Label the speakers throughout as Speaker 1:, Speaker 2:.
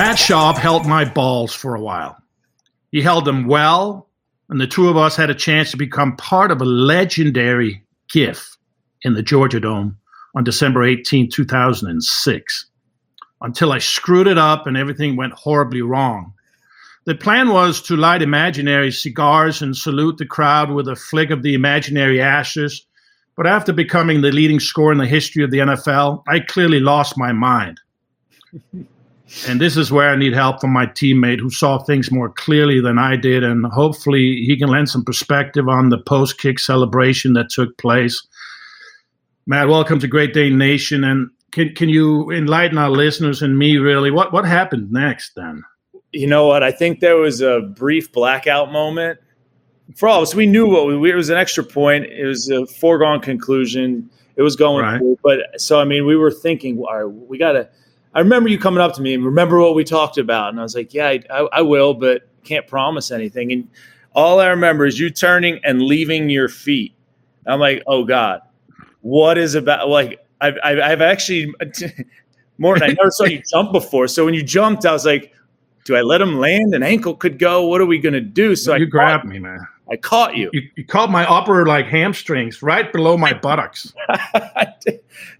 Speaker 1: Matt Schaub held my balls for a while. He held them well, and the two of us had a chance to become part of a legendary GIF in the Georgia Dome on December 18, 2006, until I screwed it up and everything went horribly wrong. The plan was to light imaginary cigars and salute the crowd with a flick of the imaginary ashes. But after becoming the leading scorer in the history of the NFL, I clearly lost my mind. And this is where I need help from my teammate who saw things more clearly than I did. And hopefully, he can lend some perspective on the post kick celebration that took place. Matt, welcome to Great Dane Nation. And can, can you enlighten our listeners and me really? What, what happened next then?
Speaker 2: you know what? I think there was a brief blackout moment for all of us. We knew what we, it was an extra point. It was a foregone conclusion. It was going right. through. But so, I mean, we were thinking, all right, we got to. I remember you coming up to me and remember what we talked about. And I was like, yeah, I, I, I will, but can't promise anything. And all I remember is you turning and leaving your feet. I'm like, oh God, what is about like, I've, I've, I've actually, I never saw you jump before. So when you jumped, I was like, do I let him land? An ankle could go. What are we going to do?
Speaker 1: So you I grabbed me, man.
Speaker 2: I caught you.
Speaker 1: you. You caught my upper like hamstrings right below my buttocks.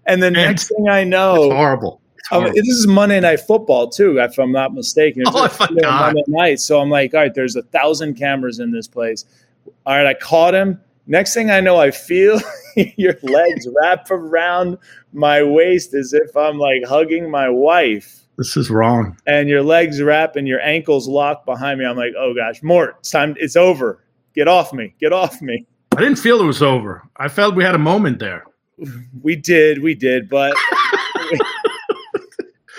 Speaker 2: and the and next thing I know,
Speaker 1: it's horrible. Oh, it's
Speaker 2: horrible. this is Monday Night Football too, if I'm not mistaken.
Speaker 1: oh, I forgot.
Speaker 2: Monday night. So I'm like, all right, there's a thousand cameras in this place. All right, I caught him. Next thing I know, I feel your legs wrap around my waist as if I'm like hugging my wife
Speaker 1: this is wrong.
Speaker 2: And your legs wrap and your ankles lock behind me. I'm like, oh gosh, Mort, it's time. It's over. Get off me. Get off me.
Speaker 1: I didn't feel it was over. I felt we had a moment there.
Speaker 2: We did. We did. But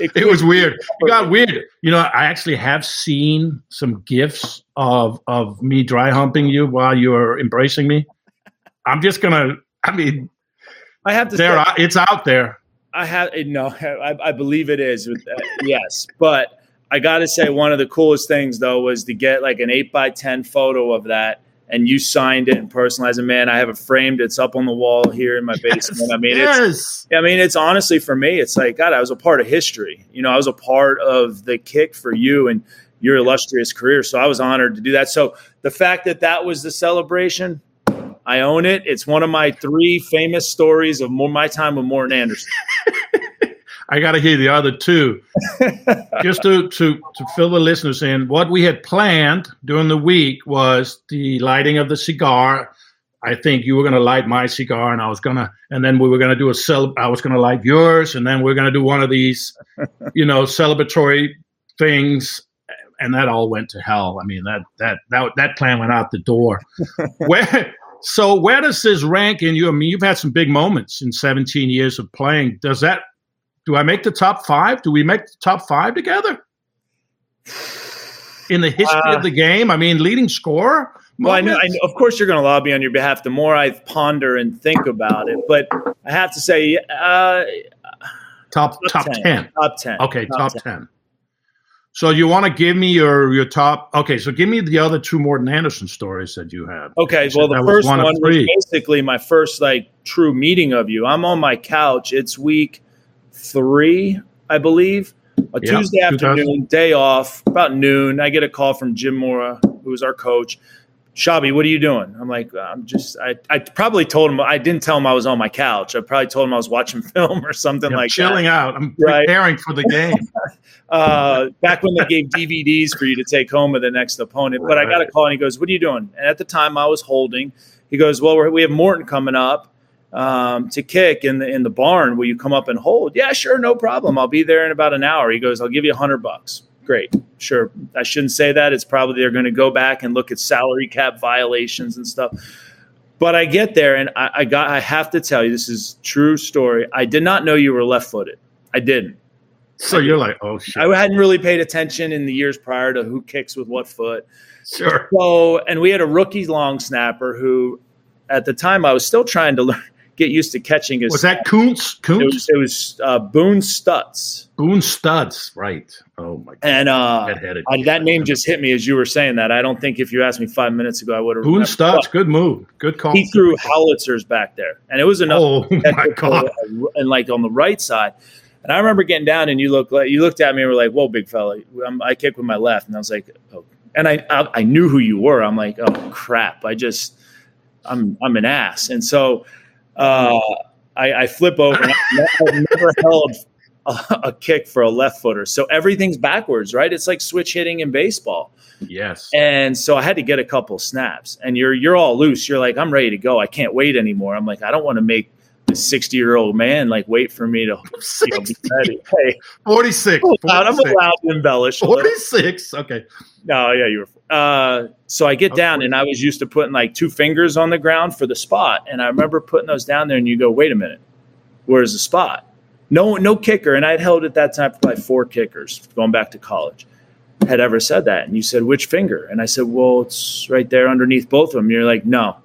Speaker 1: it, it, was weird. It got weird. You know, I actually have seen some gifs of of me dry humping you while you were embracing me. I'm just gonna. I mean,
Speaker 2: I have to.
Speaker 1: There, say, it's out there.
Speaker 2: I have no. I, I believe it is. Uh, yes, but I got to say one of the coolest things though was to get like an eight by ten photo of that, and you signed it and personalized it. Man, I have it framed. It's up on the wall here in my basement. Yes, I mean, yes. it's. I mean, it's honestly for me. It's like God. I was a part of history. You know, I was a part of the kick for you and your illustrious career. So I was honored to do that. So the fact that that was the celebration I own it. It's one of my three famous stories of more, my time with Morten Andersen.
Speaker 1: I got to hear the other two. Just to, to, to fill the listeners in, what we had planned during the week was the lighting of the cigar. I think you were going to light my cigar, and I was going to, and then we were going to do a cel. I was going to light yours, and then we are going to do one of these, you know, celebratory things, and that all went to hell. I mean, that that that that plan went out the door. Where so where does this rank in you? I mean, you've had some big moments in 17 years of playing. Does that do I make the top five? Do we make the top five together? In the history uh, of the game? I mean, leading scorer?
Speaker 2: Well, I know, I know, of course, you're going to lobby on your behalf. The more I ponder and think about it, but I have to say, uh,
Speaker 1: top top, top 10. 10.
Speaker 2: Top ten.
Speaker 1: Okay, top, top 10. 10. So you want to give me your your top? Okay, so give me the other two Morten Andersen stories that you had.
Speaker 2: Okay, well the first one, one was basically my first like true meeting of you. I'm on my couch. It's week three, I believe. A yeah, Tuesday afternoon, day off, about noon. I get a call from Jim Mora, who is our coach. Shabby, what are you doing? I'm like, I'm just, I, I probably told him, I didn't tell him I was on my couch. I probably told him I was watching film or something
Speaker 1: yeah,
Speaker 2: like
Speaker 1: chilling
Speaker 2: that.
Speaker 1: out. I'm right. preparing for the game.
Speaker 2: uh, back when they gave DVDs for you to take home with the next opponent. Right. But I got a call and he goes, What are you doing? And at the time I was holding. He goes, Well, we have Morten coming up um, to kick in the in the barn. Will you come up and hold? Yeah, sure, no problem. I'll be there in about an hour. He goes, I'll give you a hundred bucks great. Sure. I shouldn't say that. It's probably they're going to go back and look at salary cap violations and stuff. But I get there and I, I got I have to tell you, this is true story. I did not know you were left footed. I didn't.
Speaker 1: So you're like, oh shit.
Speaker 2: I hadn't really paid attention in the years prior to who kicks with what foot.
Speaker 1: Sure.
Speaker 2: So and we had a rookie long snapper who at the time I was still trying to learn get used to catching his.
Speaker 1: Was that Kuntz? Kuntz?
Speaker 2: It was, it was uh, Boone Stutz.
Speaker 1: Boone Stutz, right? Oh my! God.
Speaker 2: And uh, I, that name just hit me as you were saying that. I don't think if you asked me five minutes ago, I would have.
Speaker 1: Boone Stutz, good move, good call.
Speaker 2: He threw howitzers back there, and it was enough.
Speaker 1: Oh my God!
Speaker 2: And like on the right side. And I remember getting down, and you look like you looked at me and were like, "Whoa, big fella!" I'm, I kick with my left, and I was like, "Oh." And I, I I knew who you were. I'm like, "Oh crap!" I just I'm I'm an ass, and so uh, I, I flip over. I've never held a, a, kick for a left footer. So everything's backwards, right? It's like switch hitting in baseball.
Speaker 1: Yes.
Speaker 2: And so I had to get a couple snaps. And you're you're all loose. You're like, I'm ready to go. I can't wait anymore. I'm like, I don't want to make the 60 year old man like wait for me to you know, be ready.
Speaker 1: Hey, 46.
Speaker 2: 46. I'm allowed to embellish.
Speaker 1: 46. Okay.
Speaker 2: No, yeah, you were. Uh, so I get down, and I was used to putting like two fingers on the ground for the spot, and I remember putting those down there, and you go, "Wait a minute, where's the spot?" No, no kicker, and I'd held at that time probably four kickers going back to college had ever said that. And you said, which finger? And I said, well, it's right there underneath both of them. And you're like, no,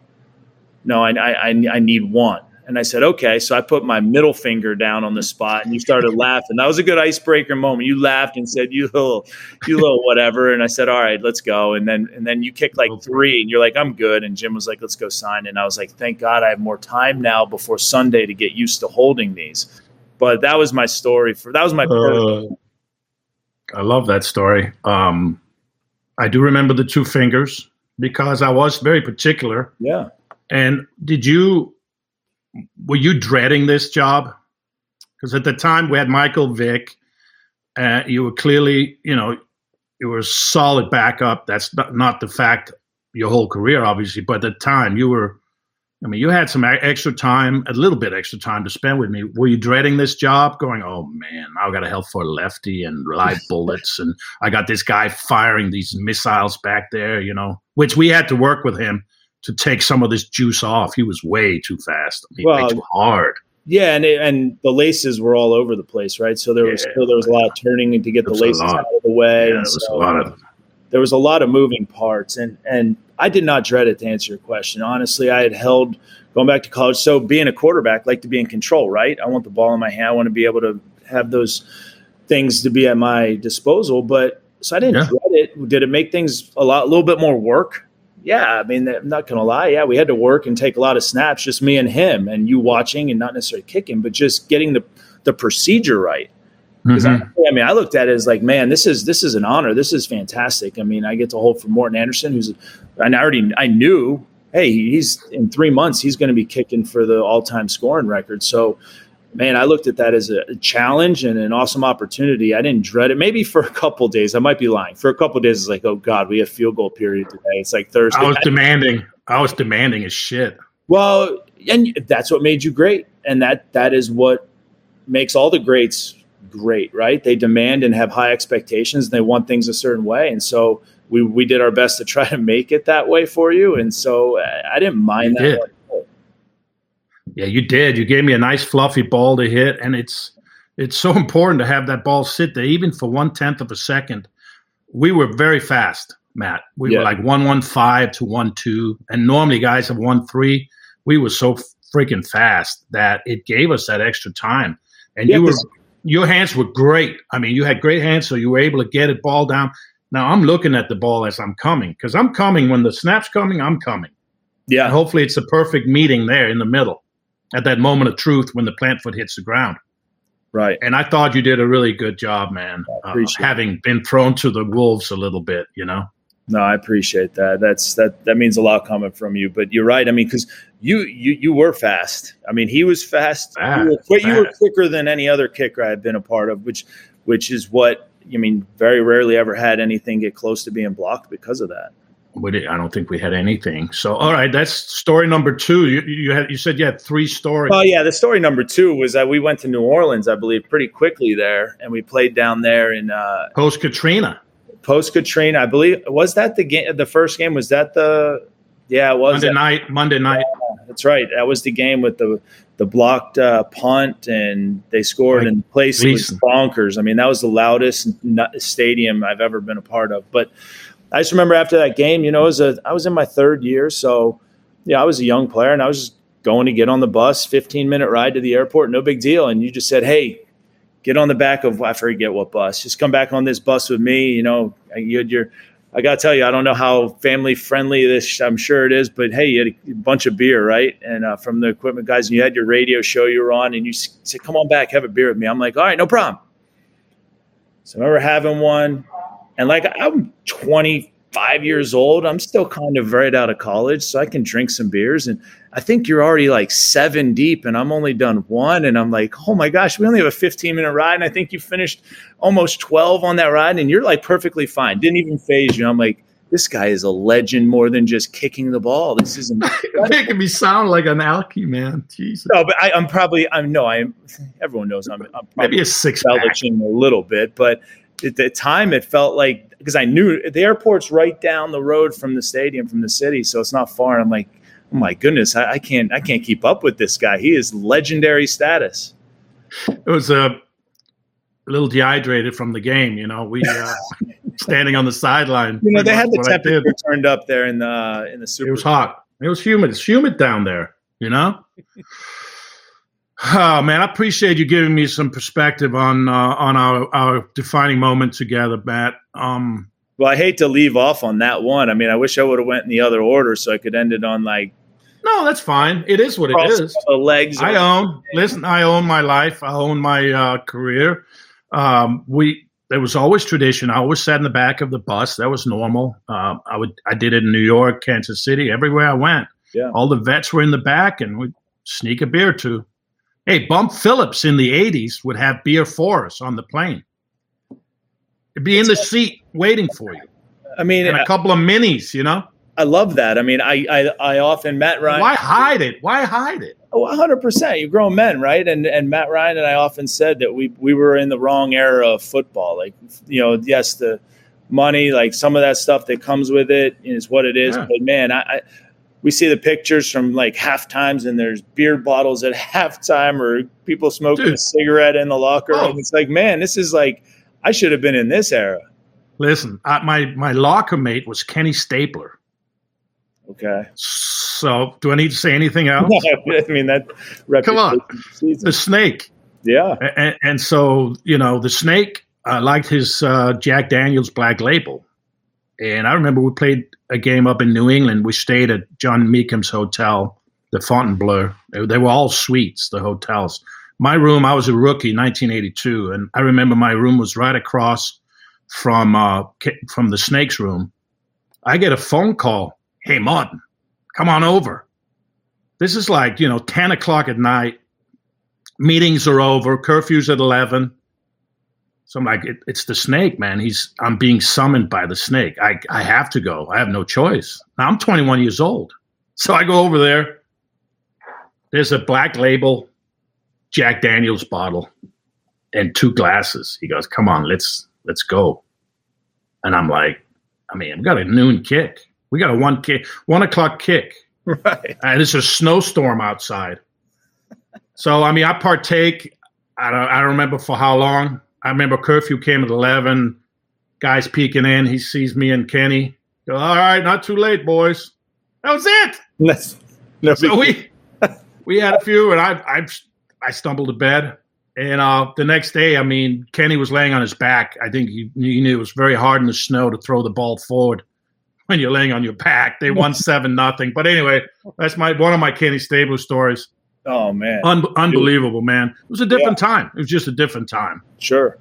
Speaker 2: no, I, I, I need one. And I said, okay. So I put my middle finger down on the spot and you started laughing. That was a good icebreaker moment. You laughed and said, you little, you little whatever. And I said, all right, let's go. And then, and then you kicked like three and you're like, I'm good. And Jim was like, let's go sign. And I was like, thank God I have more time now before Sunday to get used to holding these. But that was my story for, that was my. Uh,
Speaker 1: I love that story. Um, I do remember the two fingers because I was very particular.
Speaker 2: Yeah.
Speaker 1: And did you were you dreading this job? Because at the time we had Michael Vick. Uh, you were clearly, you know, you were a solid backup. That's not, not the fact your whole career, obviously, but at the time you were. I mean, you had some extra time, a little bit extra time to spend with me. Were you dreading this job? Going, oh man, I've got to help for a lefty and live bullets, and I got this guy firing these missiles back there, you know, which we had to work with him to take some of this juice off. He was way too fast. I mean, well, way too hard.
Speaker 2: Yeah, and it, and the laces were all over the place, right? So there was yeah, still there was a lot of turning to get the laces out of the way. Yeah,
Speaker 1: was so, a lot of
Speaker 2: there was a lot of moving parts, and and I did not dread it to answer your question. Honestly, I had held going back to college. So being a quarterback, like to be in control, right? I want the ball in my hand. I want to be able to have those things to be at my disposal. But so I didn't yeah. dread it. Did it make things a lot, a little bit more work? Yeah, I mean, I'm not going to lie. Yeah, we had to work and take a lot of snaps, just me and him, and you watching and not necessarily kicking, but just getting the the procedure right. Mm-hmm. I, I, mean, I looked at it as like, man, this is this is an honor. This is fantastic. I mean, I get to hold for Morten Andersen, who's, and I already I knew, hey, he's in three months he's going to be kicking for the all time scoring record. So man, I looked at that as a challenge and an awesome opportunity. I didn't dread it. Maybe for a couple days, I might be lying. For a couple days, it's like, oh god, we have field goal period today. It's like Thursday.
Speaker 1: I was demanding. I was demanding as shit.
Speaker 2: Well, and that's what made you great, and that that is what makes all the greats great, right? They demand and have high expectations, and they want things a certain way, and so. We, we did our best to try to make it that way for you, and so uh, I didn't mind you that.
Speaker 1: Yeah, you did. You gave me a nice fluffy ball to hit, and it's it's so important to have that ball sit there, even for one tenth of a second. We were very fast, Matt. We yeah. were like one one five to one two, and normally guys have one three. We were so freaking fast that it gave us that extra time. And yeah, you were your hands were great. I mean, you had great hands, so you were able to get it ball down. Now I'm looking at the ball as I'm coming because I'm coming when the snap's coming. I'm coming.
Speaker 2: Yeah.
Speaker 1: And hopefully, it's a perfect meeting there in the middle at that moment of truth when the plant foot hits the ground.
Speaker 2: Right.
Speaker 1: And I thought you did a really good job, man. Uh, having been thrown to the wolves a little bit, you know.
Speaker 2: No, I appreciate that. That's that. That means a lot coming from you. But you're right. I mean, because you you you were fast. I mean, he was fast. fast you, were quick, you were quicker than any other kicker I had been a part of, which which is what I mean. Very rarely ever had anything get close to being blocked because of that
Speaker 1: we did, I don't think we had anything. So, all right, that's story number two. You, you had you said you had three stories.
Speaker 2: Oh yeah, the story number two was that we went to New Orleans, I believe, pretty quickly there, and we played down there in uh,
Speaker 1: post Katrina.
Speaker 2: Post Katrina, I believe. Was that the game? The first game was that the? Yeah, it was
Speaker 1: Monday
Speaker 2: that,
Speaker 1: night. Monday night.
Speaker 2: Yeah, that's right. That was the game with the the blocked uh, punt, and they scored, like, and the place was bonkers. I mean, that was the loudest stadium I've ever been a part of, but. I just remember after that game, you know, was a, I was in my third year, so yeah, I was a young player, and I was just going to get on the bus, 15 minute ride to the airport, no big deal. And you just said, hey, get on the back of I forget what bus, just come back on this bus with me. You know, you had your I got to tell you, I don't know how family friendly this. I'm sure it is, but hey, you had a bunch of beer, right? And uh, from the equipment guys, and you had your radio show you were on, and you said, "Come on back, have a beer with me." I'm like, "All right, no problem." So I remember having one, and like I'm 25 years old. I'm still kind of right out of college, so I can drink some beers. And I think you're already like seven deep, and I'm only done one. And I'm like, oh my gosh, we only have a 15 minute ride, and I think you finished almost 12 on that ride, and you're like perfectly fine. Didn't even phase you. I'm like, this guy is a legend more than just kicking the ball. This is
Speaker 1: making me sound like an alky man. Jesus.
Speaker 2: No, but I, am probably I'm no I'm. Everyone knows I'm, I'm
Speaker 1: maybe a six
Speaker 2: a little bit, but at the time it felt like because I knew the airport's right down the road from the stadium from the city, so it's not far. I'm like, oh my goodness, I, I can't I can't keep up with this guy. He is legendary status.
Speaker 1: It was a. Uh, little dehydrated from the game. You know, we uh, standing on the sideline.
Speaker 2: You know, they had the temperature turned up there in the in the super.
Speaker 1: It was hot. It was humid. It's humid down there. You know. Oh man, I appreciate you giving me some perspective on uh, on our our defining moment together, Matt. Um,
Speaker 2: well, I hate to leave off on that one. I mean, I wish I would have went in the other order so I could end it on like
Speaker 1: no, that's fine. It is what it is.
Speaker 2: The legs.
Speaker 1: I own. Listen, I own my life. I own my uh, career. Um, we there was always tradition. I always sat in the back of the bus. That was normal. Um, I would I did it in New York, Kansas City, everywhere I went.
Speaker 2: Yeah.
Speaker 1: All the vets were in the back, and we'd sneak a beer to. Hey, Bum Phillips in the '80s would have beer for us on the plane. It'd be in the seat waiting for you.
Speaker 2: I mean,
Speaker 1: and a couple of minis, you know.
Speaker 2: I love that. I mean, I I, I often Matt Ryan.
Speaker 1: Why hide it? Why hide it?
Speaker 2: Oh, 100 percent. You're grown men, right? And and Matt Ryan and I often said that we we were in the wrong era of football. Like, you know, yes, the money, like some of that stuff that comes with it is what it is. Yeah. But man, I, I we see the pictures from like half times and there's beer bottles at halftime or people smoking Dude. a cigarette in the locker. Oh. And it's like, man, this is like I should have been in this era.
Speaker 1: Listen, I, my my locker mate was Kenny Stabler.
Speaker 2: Okay.
Speaker 1: So, do I need to say anything else?
Speaker 2: I mean that.
Speaker 1: Come on, the snake.
Speaker 2: Yeah.
Speaker 1: And, and, so you know the snake. I liked his uh, Jack Daniels Black Label, and I remember we played a game up in New England. We stayed at John Meekham's hotel, the Fontainebleau. They, they were all suites, the hotels. My room, I was a rookie, 1982, and I remember my room was right across from uh, from the snake's room. I get a phone call hey, Martin, come on over. This is like, you know, 10 o'clock at night. Meetings are over, curfew's at 11. So I'm like, it, it's the snake, man. He's, I'm being summoned by the snake. I, I have to go. I have no choice. Now I'm 21 years old. So I go over there. There's a black label Jack Daniels bottle and two glasses. He goes, come on, let's, let's go. And I'm like, I mean, I've got a noon kick. We got a one kick, one o'clock kick.
Speaker 2: Right.
Speaker 1: Uh, and it's a snowstorm outside. so I mean, I partake. I don't. I don't remember for how long. I remember curfew came at eleven. Guys peeking in. He sees me and Kenny. Go, all right, not too late, boys. That was it.
Speaker 2: That's, no
Speaker 1: so we we had a few, and I I I stumbled to bed. And uh, the next day, I mean, Kenny was laying on his back. I think he, he knew it was very hard in the snow to throw the ball forward when you're laying on your back. They won seven nothing. But anyway, that's my one of my Kenny Stabler stories.
Speaker 2: Oh man,
Speaker 1: Un- unbelievable, man! It was a different yeah. time. It was just a different time.
Speaker 2: Sure.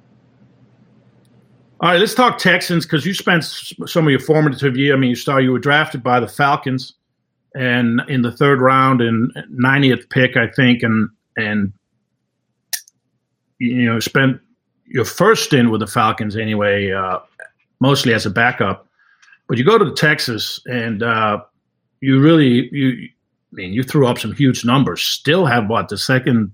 Speaker 1: All right, let's talk Texans because you spent some of your formative year. I mean, you saw you were drafted by the Falcons, and in the third round and 90th pick, I think, and and you know spent your first stint with the Falcons anyway, uh, mostly as a backup. But you go to Texas and uh, you really you I mean you threw up some huge numbers. Still have what the second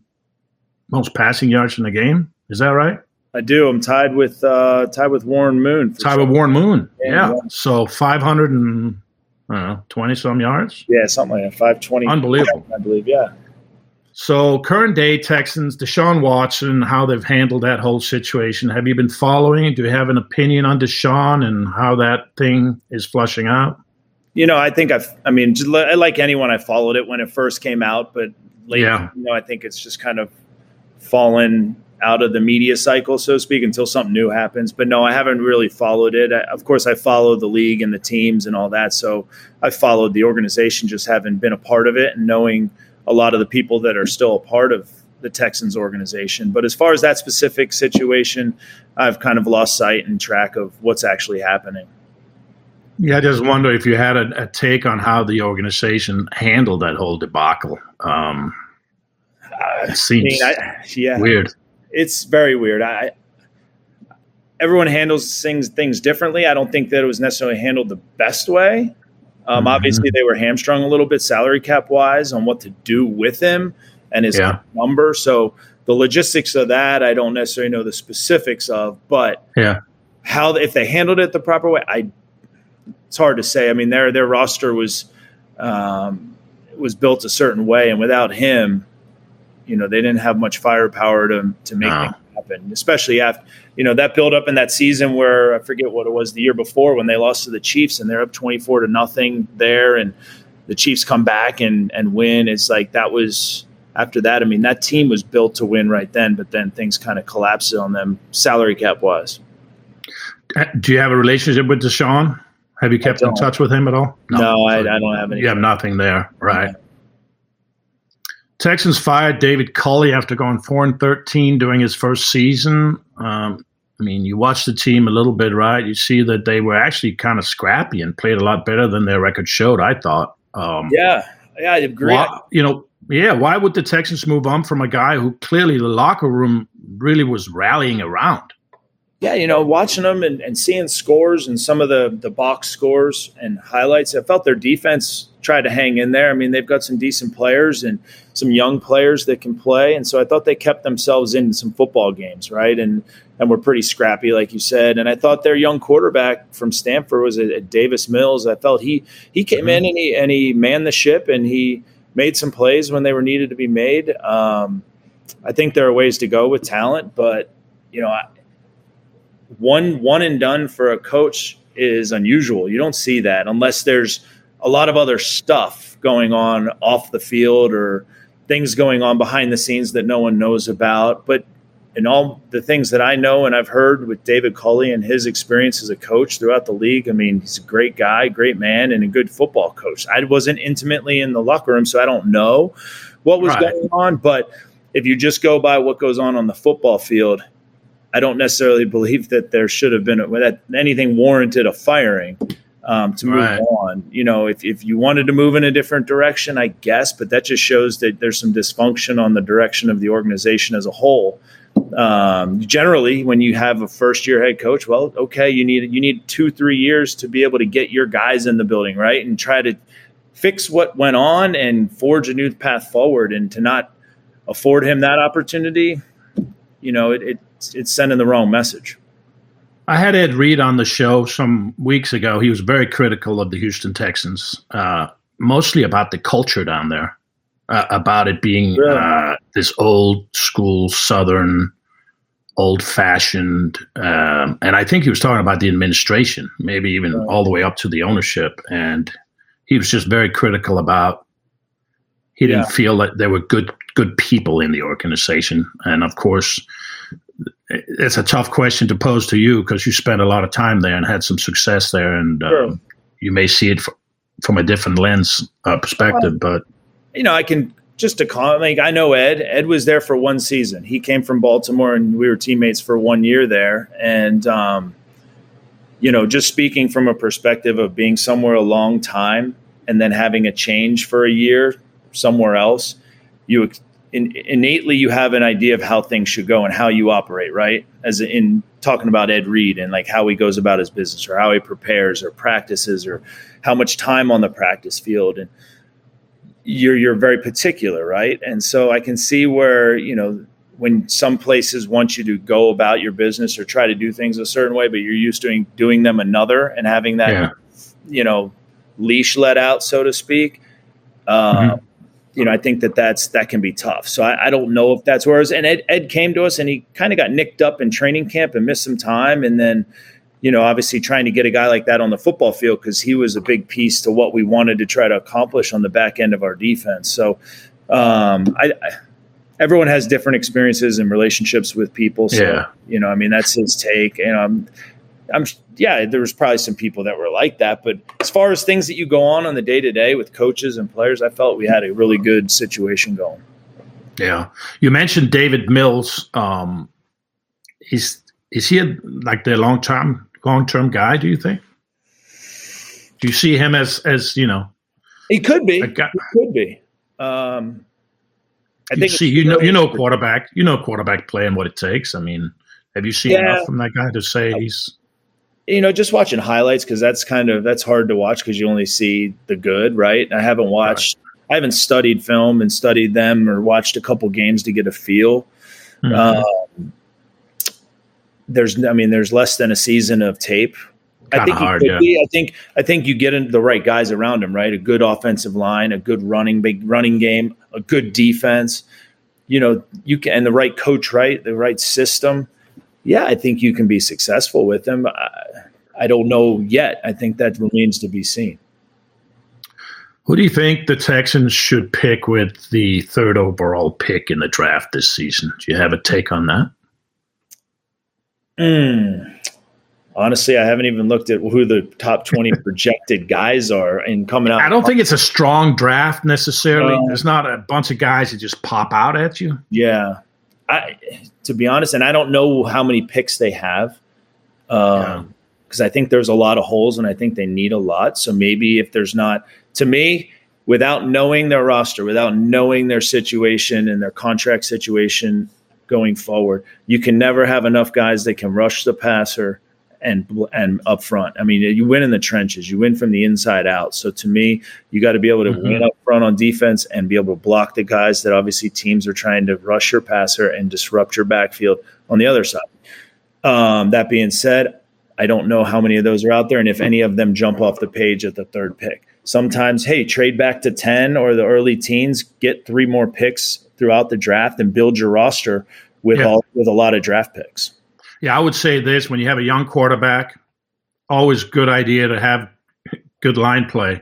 Speaker 1: most passing yards in the game. Is that right?
Speaker 2: I do. I'm tied with uh, tied with Warren Moon.
Speaker 1: Tied with Warren Moon. Yeah. yeah. So 500 and I don't know, 20 some yards.
Speaker 2: Yeah, something like that. 520.
Speaker 1: Unbelievable.
Speaker 2: I believe. Yeah.
Speaker 1: So, current day Texans, Deshaun Watson, how they've handled that whole situation. Have you been following? Do you have an opinion on Deshaun and how that thing is flushing out?
Speaker 2: You know, I think I've, I mean, like anyone, I followed it when it first came out, but lately, yeah. you know, I think it's just kind of fallen out of the media cycle, so to speak, until something new happens. But no, I haven't really followed it. I, of course, I follow the league and the teams and all that. So I followed the organization, just haven't been a part of it and knowing a lot of the people that are still a part of the Texans organization. But as far as that specific situation, I've kind of lost sight and track of what's actually happening.
Speaker 1: Yeah, I just wonder if you had a, a take on how the organization handled that whole debacle. Um, it seems I mean, I, yeah, weird.
Speaker 2: It's very weird. I everyone handles things things differently. I don't think that it was necessarily handled the best way. Um, mm-hmm. Obviously, they were hamstrung a little bit salary cap wise on what to do with him and his yeah. number. So the logistics of that, I don't necessarily know the specifics of, but
Speaker 1: yeah,
Speaker 2: how if they handled it the proper way, I it's hard to say. I mean, their their roster was um, was built a certain way, and without him, you know, they didn't have much firepower to to make no. happen. Especially after you know that build up in that season where I forget what it was the year before when they lost to the Chiefs and they're up twenty four to nothing there, and the Chiefs come back and and win. It's like that was after that. I mean, that team was built to win right then, but then things kind of collapsed on them salary cap wise.
Speaker 1: Uh, do you have a relationship with Deshaun? Have you kept in touch with him at all?
Speaker 2: No, no I, I, don't have any.
Speaker 1: You have nothing there, right? Yeah. Texans fired David Culley after going four and thirteen during his first season. Um, I mean, you watch the team a little bit, right? You see that they were actually kind of scrappy and played a lot better than their record showed. I thought.
Speaker 2: Um, yeah, yeah, I agree.
Speaker 1: Why, you know, yeah. Why would the Texans move on from a guy who clearly the locker room really was rallying around?
Speaker 2: Yeah, you know, watching them and, and, seeing scores and some of the the box scores and highlights, I felt their defense tried to hang in there. I mean, they've got some decent players and some young players that can play, and so I thought they kept themselves in some football games, right? And and were pretty scrappy, like you said. And I thought their young quarterback from Stanford was a, a Davis Mills. I felt he he came mm-hmm. in and he and he manned the ship and he made some plays when they were needed to be made. Um, I think there are ways to go with talent, but you know. I, one one and done for a coach is unusual. You don't see that unless there's a lot of other stuff going on off the field or things going on behind the scenes that no one knows about. But in all the things that I know and I've heard with David Culley and his experience as a coach throughout the league, I mean, he's a great guy, great man, and a good football coach. I wasn't intimately in the locker room, so I don't know what was right. going on. But if you just go by what goes on on the football field, I don't necessarily believe that there should have been a, that anything warranted a firing um, to move right. on. You know, if, if you wanted to move in a different direction, I guess, but that just shows that there's some dysfunction on the direction of the organization as a whole. Um, generally, when you have a first year head coach, well, okay, you need you need two three years to be able to get your guys in the building, right, and try to fix what went on and forge a new path forward, and to not afford him that opportunity, you know, it, it it's, sending the wrong message.
Speaker 1: I had Ed Reed on the show some weeks ago. He was very critical of the Houston Texans, uh, mostly about the culture down there, uh, about it being really? uh, this old school Southern, old fashioned. Um, and I think he was talking about the administration, maybe even right. all the way up to the ownership. And he was just very critical about. He didn't yeah. feel that there were good good people in the organization, and of course, it's a tough question to pose to you because you spent a lot of time there and had some success there, and um, you may see it f- from a different lens uh, perspective. Well, but
Speaker 2: you know, I can just to comment. Like, I know Ed. Ed was there for one season. He came from Baltimore, and we were teammates for one year there. And um, you know, just speaking from a perspective of being somewhere a long time and then having a change for a year somewhere else, you in, innately you have an idea of how things should go and how you operate, right? As in talking about Ed Reed and like how he goes about his business or how he prepares or practices or how much time on the practice field and you're you're very particular, right? And so I can see where, you know, when some places want you to go about your business or try to do things a certain way, but you're used to doing, doing them another and having that, yeah. you know, leash let out, so to speak. Uh, mm-hmm you know, I think that that's that can be tough. So I, I don't know if that's where. It and Ed, Ed came to us and he kind of got nicked up in training camp and missed some time, and then, you know, obviously trying to get a guy like that on the football field because he was a big piece to what we wanted to try to accomplish on the back end of our defense. So um, I, everyone has different experiences and relationships with people. So, yeah. you know, I mean, that's his take. And I'm, I'm, yeah, there was probably some people that were like that. But as far as things that you go on on the day to day with coaches and players, I felt we had a really good situation going.
Speaker 1: Yeah. You mentioned Davis Mills. Um, is, is he a, like the long term, long term guy, do you think? Do you see him as, as, you know,
Speaker 2: he could be, he could be. Um,
Speaker 1: I think see, you know, you know, quarterback, you know, quarterback play and what it takes. I mean, have you seen yeah. enough from that guy to say he's?
Speaker 2: You know, just watching highlights because that's kind of that's hard to watch because you only see the good, right? I haven't watched. I haven't studied film and studied them or watched a couple games to get a feel. Mm-hmm. Um, there's, I mean, there's less than a season of tape I think hard, yeah. I think I think you get the right guys around him, right? A good offensive line, a good running big running game, a good defense. You know, you can and the right coach, right? The right system. Yeah, I think you can be successful with him. I, I don't know yet. I think that remains to be seen.
Speaker 1: Who do you think the Texans should pick with the third overall pick in the draft this season? Do you have a take on that?
Speaker 2: Mm, honestly, I haven't even looked at who the top 20 projected guys are and coming out.
Speaker 1: I don't think it's a strong draft necessarily. Uh, There's not a bunch of guys that just pop out at you.
Speaker 2: Yeah. I, to be honest, and I don't know how many picks they have. Um, yeah because I think there's a lot of holes and I think they need a lot. So maybe if there's not, to me, without knowing their roster, without knowing their situation and their contract situation going forward, you can never have enough guys that can rush the passer and and up front. I mean, you win in the trenches. You win from the inside out. So to me, you got to be able to mm-hmm. win up front on defense and be able to block the guys that obviously teams are trying to rush your passer and disrupt your backfield on the other side. Um, that being said, I don't know how many of those are out there and if any of them jump off the page at the third pick. Sometimes, hey, trade back to 10 or the early teens, get three more picks throughout the draft and build your roster with yeah. all with a lot of draft picks.
Speaker 1: Yeah, I would say this when you have a young quarterback, always good idea to have good line play.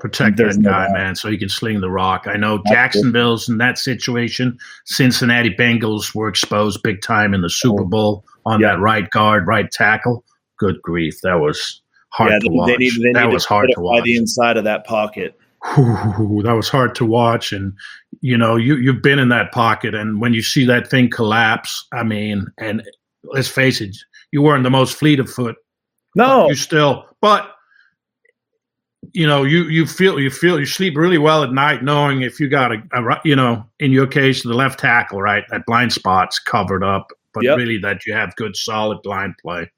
Speaker 1: Protect There's that guy, man, so he can sling the rock. I know Jacksonville's in that situation. Cincinnati Bengals were exposed big time in the Super oh. Bowl on yeah. that right guard, right tackle. Good grief, that was hard yeah, to watch. They need, they that was hard to watch.
Speaker 2: The inside of that pocket.
Speaker 1: Ooh, that was hard to watch, and you know you you've been in that pocket, and when you see that thing collapse, I mean, and let's face it, you weren't the most fleet of foot.
Speaker 2: No,
Speaker 1: you still, but you know, you you feel you feel you sleep really well at night, knowing if you got a, a you know, in your case, the left tackle, right, that blind spot's covered up, but yep. really that you have good solid blind play.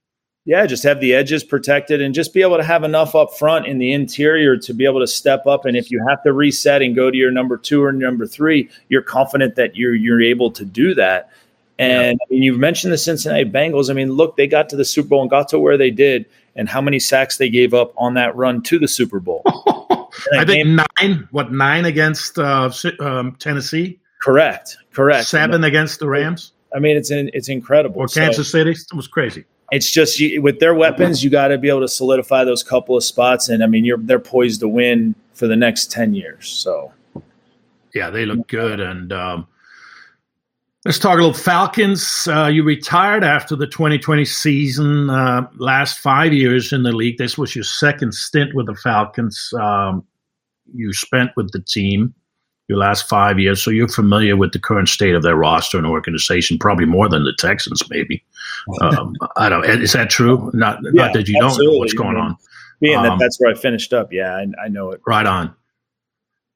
Speaker 2: Yeah, just have the edges protected and just be able to have enough up front in the interior to be able to step up. And if you have to reset and go to your number two or number three, you're confident that you're you're able to do that. And yeah. I mean, you've mentioned the Cincinnati Bengals. I mean, look, they got to the Super Bowl and got to where they did, and how many sacks they gave up on that run to the Super Bowl.
Speaker 1: I think nine. What nine against uh, um, Tennessee?
Speaker 2: Correct. Correct.
Speaker 1: Seven against the Rams.
Speaker 2: I mean, it's in, it's incredible.
Speaker 1: Or Kansas so, City. It was crazy.
Speaker 2: It's just you, with their weapons, you got to be able to solidify those couple of spots, and I mean, you're they're poised to win for the next ten years. So,
Speaker 1: yeah, they look good, and um, Let's talk a little Falcons. Uh, you retired after the 2020 season. Uh, last five years in the league. This was your second stint with the Falcons. Um, you spent with the team your last five years, so you're familiar with the current state of their roster and organization, probably more than the Texans, maybe. Um, I don't. Is that true? Not, yeah, not that you absolutely. don't know what's going on.
Speaker 2: Being um, that that's where I finished up, yeah, I, I know it.
Speaker 1: Right on.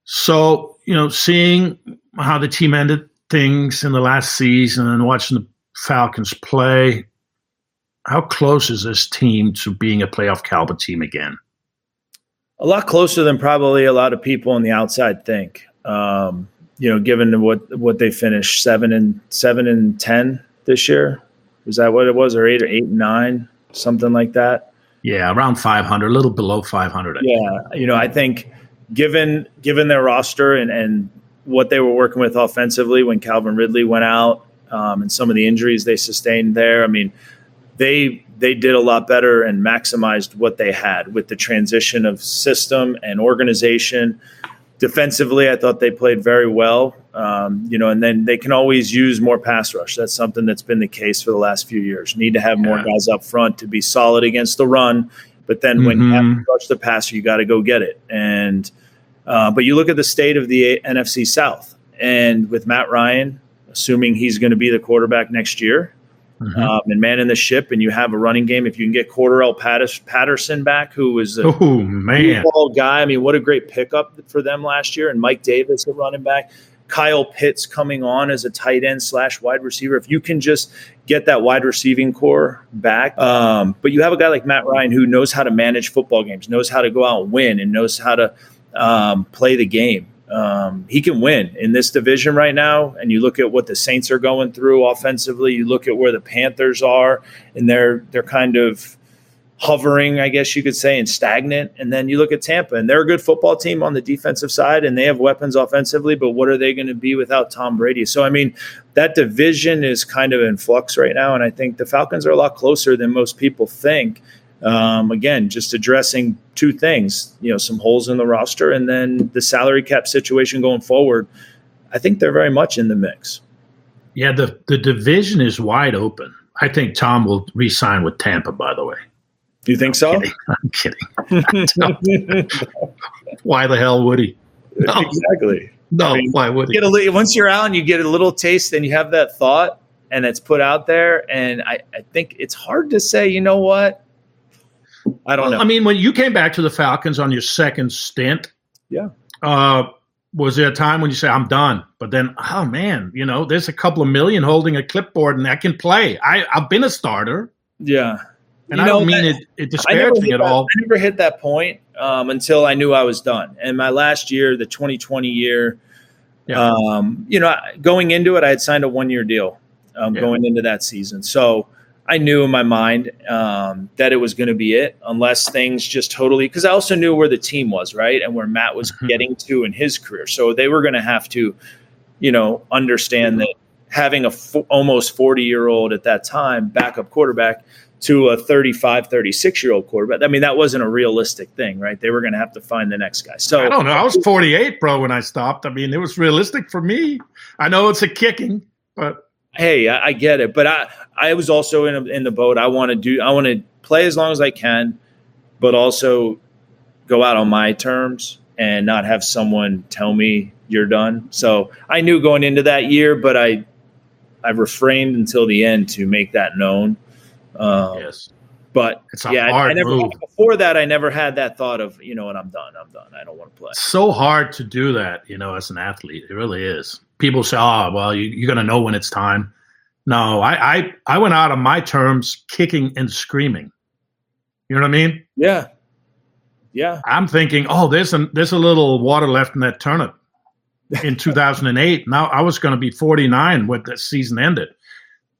Speaker 1: So you know, seeing how the team ended things in the last season and watching the Falcons play, how close is this team to being a playoff caliber team again?
Speaker 2: A lot closer than probably a lot of people on the outside think. Um, you know, given what what they finished seven and seven and ten this year, is that what it was, or eight or eight and nine, something like that?
Speaker 1: Yeah, around five hundred, a little below five hundred.
Speaker 2: Yeah, you know, I think given given their roster and and what they were working with offensively when Calvin Ridley went out um, and some of the injuries they sustained there. I mean, they they did a lot better and maximized what they had with the transition of system and organization. Defensively, I thought they played very well. Um, you know, and then they can always use more pass rush. That's something that's been the case for the last few years. Need to have more guys up front to be solid against the run. But then when mm-hmm. you have to mm-hmm. rush the passer, you got to go get it. And uh, but you look at the state of the NFC South, and with Matt Ryan, assuming he's going to be the quarterback next year, mm-hmm. um, and man in the ship, and you have a running game. If you can get Cordarrelle Patterson back, who was a
Speaker 1: oh, man.
Speaker 2: guy, I mean, what a great pickup for them last year, and Mike Davis, a running back. Kyle Pitts coming on as a tight end slash wide receiver. If you can just get that wide receiving core back, um, but you have a guy like Matt Ryan who knows how to manage football games, knows how to go out and win, and knows how to um, play the game um, he can win in this division right now. And you look at what the Saints are going through offensively. You look at where the Panthers are, and they're they're kind of hovering, I guess you could say, and stagnant. And then you look at Tampa, and they're a good football team on the defensive side, and they have weapons offensively. But what are they going to be without Tom Brady? So I mean, that division is kind of in flux right now, and I think the Falcons are a lot closer than most people think. Um, again, just addressing two things, you know, some holes in the roster and then the salary cap situation going forward. I think they're very much in the mix.
Speaker 1: Yeah, the, the division is wide open. I think Tom will re-sign with Tampa, by the way.
Speaker 2: Do you think
Speaker 1: I'm so? Kidding. I'm kidding. why the hell would he?
Speaker 2: No. Exactly.
Speaker 1: No, I mean, why would he?
Speaker 2: Get a, once you're out and you get a little taste and you have that thought and it's put out there. And I, I think it's hard to say, you know what? I don't know.
Speaker 1: I mean, when you came back to the Falcons on your second stint,
Speaker 2: yeah,
Speaker 1: uh, was there a time when you say I'm done? But then, oh man, you know, there's a couple of million holding a clipboard and I can play. I I've been a starter.
Speaker 2: Yeah.
Speaker 1: And you I don't mean that, it, it disparaging at
Speaker 2: that,
Speaker 1: all.
Speaker 2: I never hit that point um, until I knew I was done. And my last year, the 2020 year, yeah. um, you know, going into it, I had signed a one year deal um, yeah. going into that season. So I knew in my mind um, that it was going to be it, unless things just totally. Because I also knew where the team was, right, and where Matt was mm-hmm. getting to in his career. So they were going to have to, you know, understand that having a f- almost forty year old at that time backup quarterback to a 35, 36 year old quarterback. I mean, that wasn't a realistic thing, right? They were going to have to find the next guy. So
Speaker 1: I don't know. I was 48, bro, when I stopped. I mean, it was realistic for me. I know it's a kicking, but
Speaker 2: hey, I, I, get it, but I I was also in a, in the boat. I want to do I want to play as long as I can, but also go out on my terms and not have someone tell me you're done. So I knew going into that year, but I I refrained until the end to make that known. Um, yes. But yeah, I, I never move. before that. I never had that thought of you know, and I'm done. I'm done. I don't want to play.
Speaker 1: so hard to do that, you know, as an athlete. It really is people say, "Oh, well, you, are going to know when it's time." No, I, I I went out on my terms, kicking and screaming. You know what I mean?
Speaker 2: Yeah, yeah.
Speaker 1: I'm thinking, oh, there's a there's a little water left in that turnip. In 2008, now I was going to be 49 when the season ended,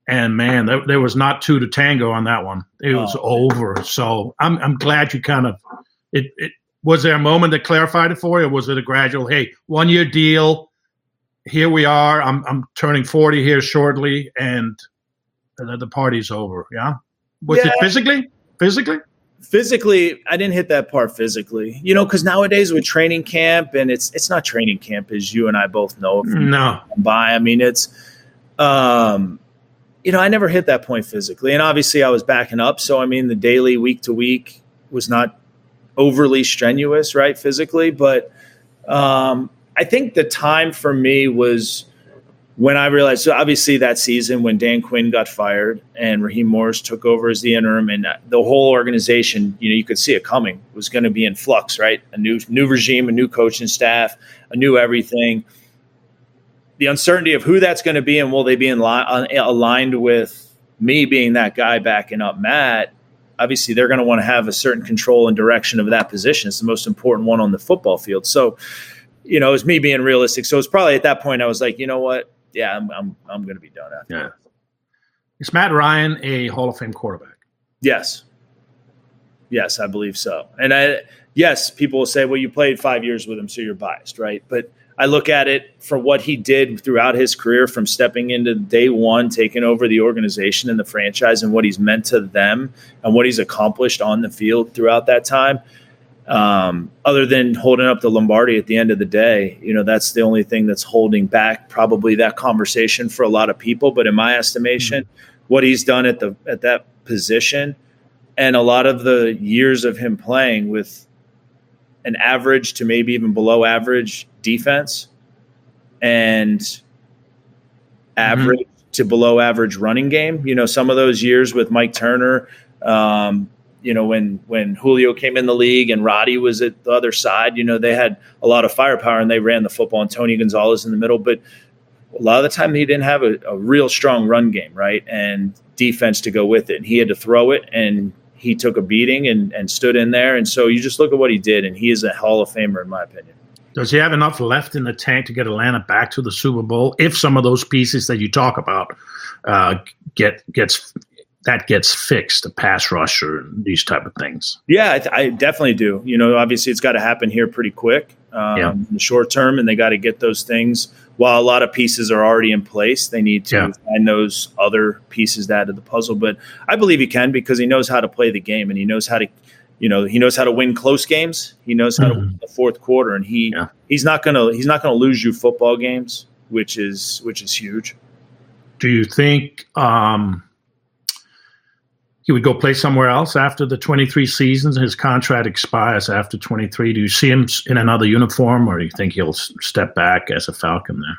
Speaker 1: and man, there, there, was not two to tango on that one. It oh, was oh. over. So I'm I'm glad you kind of it. It was there a moment that clarified it for you, or was it a gradual? Hey, one year deal here we are. I'm I'm turning 40 here shortly, and the, the party's over. Yeah. Was yeah. it physically? Physically?
Speaker 2: Physically, I didn't hit that part physically. You know, because nowadays with training camp, and it's it's not training camp, as you and I both know.
Speaker 1: No.
Speaker 2: By I mean it's, um, you know, I never hit that point physically, and obviously I was backing up. So I mean, the daily week to week was not overly strenuous, right, physically, but um, I think the time for me was when I realized. So obviously that season when Dan Quinn got fired and Raheem Morris took over as the interim, and the whole organization, you know, you could see it coming was going to be in flux, right? A new new regime, a new coaching staff, a new everything. The uncertainty of who that's going to be and will they be in li- uh, aligned with me being that guy backing up Matt obviously they're going to want to have a certain control and direction of that position. It's the most important one on the football field. So you know, it was me being realistic. So it's probably at that point I was like, you know what? Yeah, I'm I'm I'm going to be done after.
Speaker 1: Yeah. Is Matt Ryan a Hall of Fame quarterback?
Speaker 2: Yes. Yes, I believe so. And I yes, people will say, well, you played five years with him, so you're biased, right? But I look at it for what he did throughout his career from stepping into day one, taking over the organization and the franchise and what he's meant to them and what he's accomplished on the field throughout that time. Um, other than holding up the Lombardi at the end of the day, you know, that's the only thing that's holding back probably that conversation for a lot of people. But in my estimation, mm-hmm. what he's done at the at that position and a lot of the years of him playing with an average to maybe even below average defense and average mm-hmm. to below average running game. You know, some of those years with Mike Turner, um, you know, when when Julio came in the league and Roddy was at the other side, you know, they had a lot of firepower and they ran the football and Tony Gonzalez in the middle. But a lot of the time he didn't have a, a real strong run game, right? And defense to go with it. And he had to throw it and he took a beating and, and stood in there. And so you just look at what he did, and he is a Hall of Famer, in my opinion.
Speaker 1: Does he have enough left in the tank to get Atlanta back to the Super Bowl if some of those pieces that you talk about uh, get gets that gets fixed, the pass rusher and these type of things.
Speaker 2: Yeah, I, th- I definitely do. You know, obviously it's got to happen here pretty quick um, yeah. in the short term, and they got to get those things. While a lot of pieces are already in place, they need to yeah. find those other pieces that of the puzzle. But I believe he can because he knows how to play the game and he knows how to, you know, he knows how to win close games. He knows how mm-hmm. to win the fourth quarter, and he yeah. he's not gonna he's not gonna lose you football games, which is which is huge.
Speaker 1: Do you think? Um he would go play somewhere else after the 23 seasons. His contract expires after 23. Do you see him in another uniform, or do you think he'll step back as a Falcon there?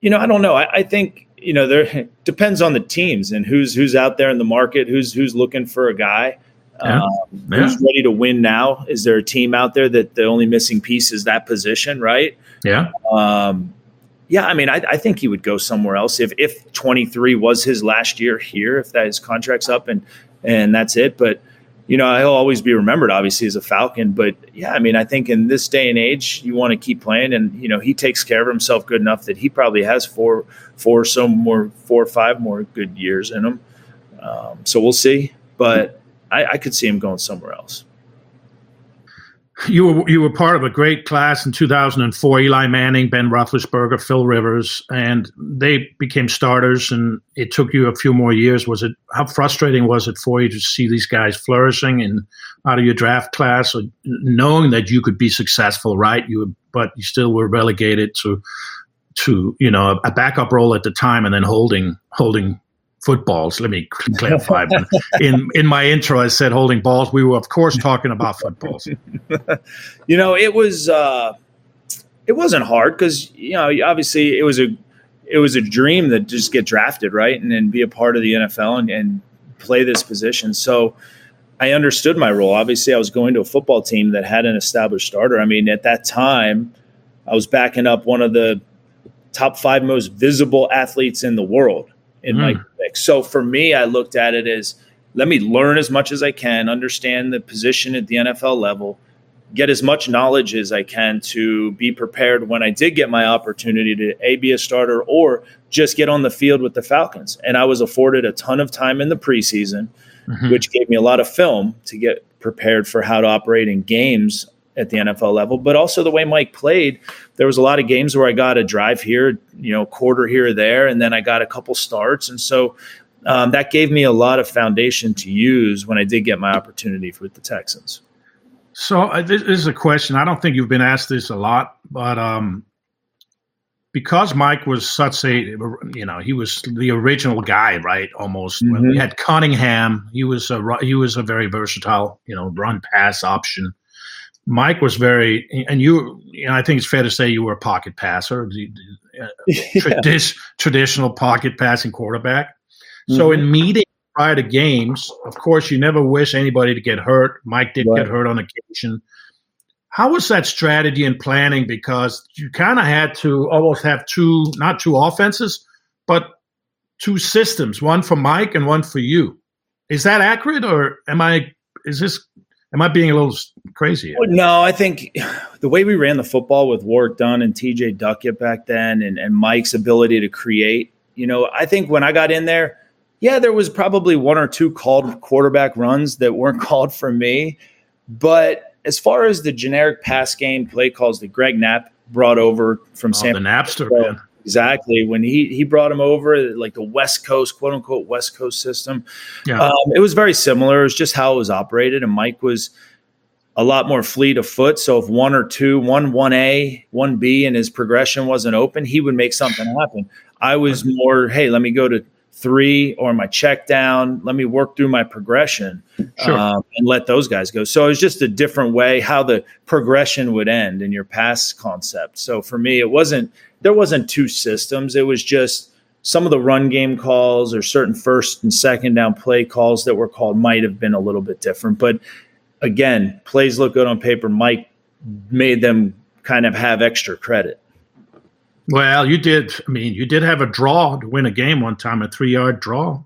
Speaker 2: You know, I don't know. I, I think you know there depends on the teams and who's who's out there in the market, who's who's looking for a guy. Yeah. Um, yeah. Who's ready to win now? Is there a team out there that the only missing piece is that position, right?
Speaker 1: Yeah.
Speaker 2: Um, yeah, I mean, I, I, think he would go somewhere else if if 23 was his last year here, if that his contract's up and and that's it. But you know, he'll always be remembered, obviously, as a Falcon. But yeah, I mean, I think in this day and age, you want to keep playing, and you know, he takes care of himself good enough that he probably has four, four, some more, four or five more good years in him. Um, so we'll see, but I, I could see him going somewhere else
Speaker 1: you were you were part of a great class in 2004. Eli Manning, Ben Roethlisberger, Phil Rivers, and they became starters. And it took you a few more years. Was it how frustrating was it for you to see these guys flourishing and out of your draft class, or knowing that you could be successful, right? You but you still were relegated to to you know a backup role at the time, and then holding holding footballs. Let me clarify. in in my intro, I said holding balls. We were, of course, talking about footballs.
Speaker 2: you know, it was uh, it wasn't hard because you know obviously it was a it was a dream that just get drafted right and then be a part of the NFL and, and play this position. So. I understood my role. Obviously, I was going to a football team that had an established starter. I mean, at that time, I was backing up one of the top five most visible athletes in the world in mm. my pick. So for me, I looked at it as let me learn as much as I can, understand the position at the NFL level, get as much knowledge as I can to be prepared when I did get my opportunity to a be a starter or just get on the field with the Falcons. And I was afforded a ton of time in the preseason, mm-hmm. which gave me a lot of film to get prepared for how to operate in games at the NFL level, but also the way Mike played. There was a lot of games where I got a drive here, you know, quarter here or there, and then I got a couple starts, and so um, that gave me a lot of foundation to use when I did get my opportunity with the Texans.
Speaker 1: So uh, this is a question. I don't think you've been asked this a lot, but um, because Mike was such a, you know, he was the original guy, right? Almost. Mm-hmm. We had Cunningham. He was a he was a very versatile, you know, run pass option. Mike was very, and you, you know, I think it's fair to say you were a pocket passer, uh, yeah. traditional pocket passing quarterback. Mm-hmm. So in meetings prior to games, of course, you never wish anybody to get hurt. Mike did right. get hurt on occasion. How was that strategy and planning? Because you kind of had to almost have two, not two offenses, but two systems, one for Mike and one for you. Is that accurate, or am I? Is this Am I being a little crazy?
Speaker 2: No, I think the way we ran the football with Warrick Dunn and TJ Duckett back then and, and Mike's ability to create, you know, I think when I got in there, yeah, there was probably one or two called quarterback runs that weren't called for me. But as far as the generic pass game play calls that Greg Knapp brought over from oh, San
Speaker 1: the Napster, man.
Speaker 2: Exactly. When he he brought him over, like the West Coast, quote unquote West Coast system, yeah. um, it was very similar. It was just how it was operated. And Mike was a lot more fleet of foot. So if one or two, one one A, one B, and his progression wasn't open, he would make something happen. I was more, hey, let me go to three or my check down. Let me work through my progression sure. um, and let those guys go. So it was just a different way how the progression would end in your pass concept. So for me, it wasn't there wasn't two systems. It was just some of the run game calls or certain first and second down play calls that were called might have been a little bit different. But again, plays look good on paper. Mike made them kind of have extra credit.
Speaker 1: Well, you did. I mean, you did have a draw to win a game one time, a three yard draw.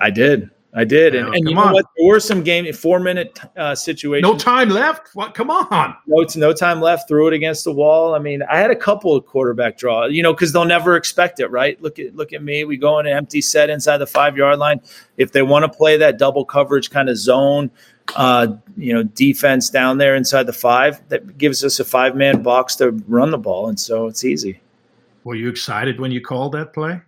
Speaker 2: I did. I did, and, and you know on. what? There were some game four minute uh, situations.
Speaker 1: No time left. What? Come on.
Speaker 2: No, no time left. Threw it against the wall. I mean, I had a couple of quarterback draw. You know, because they'll never expect it, right? Look at look at me. We go in an empty set inside the five yard line. If they want to play that double coverage kind of zone, uh, you know, defense down there inside the five, that gives us a five man box to run the ball, and so it's easy.
Speaker 1: Were you excited when you called that play?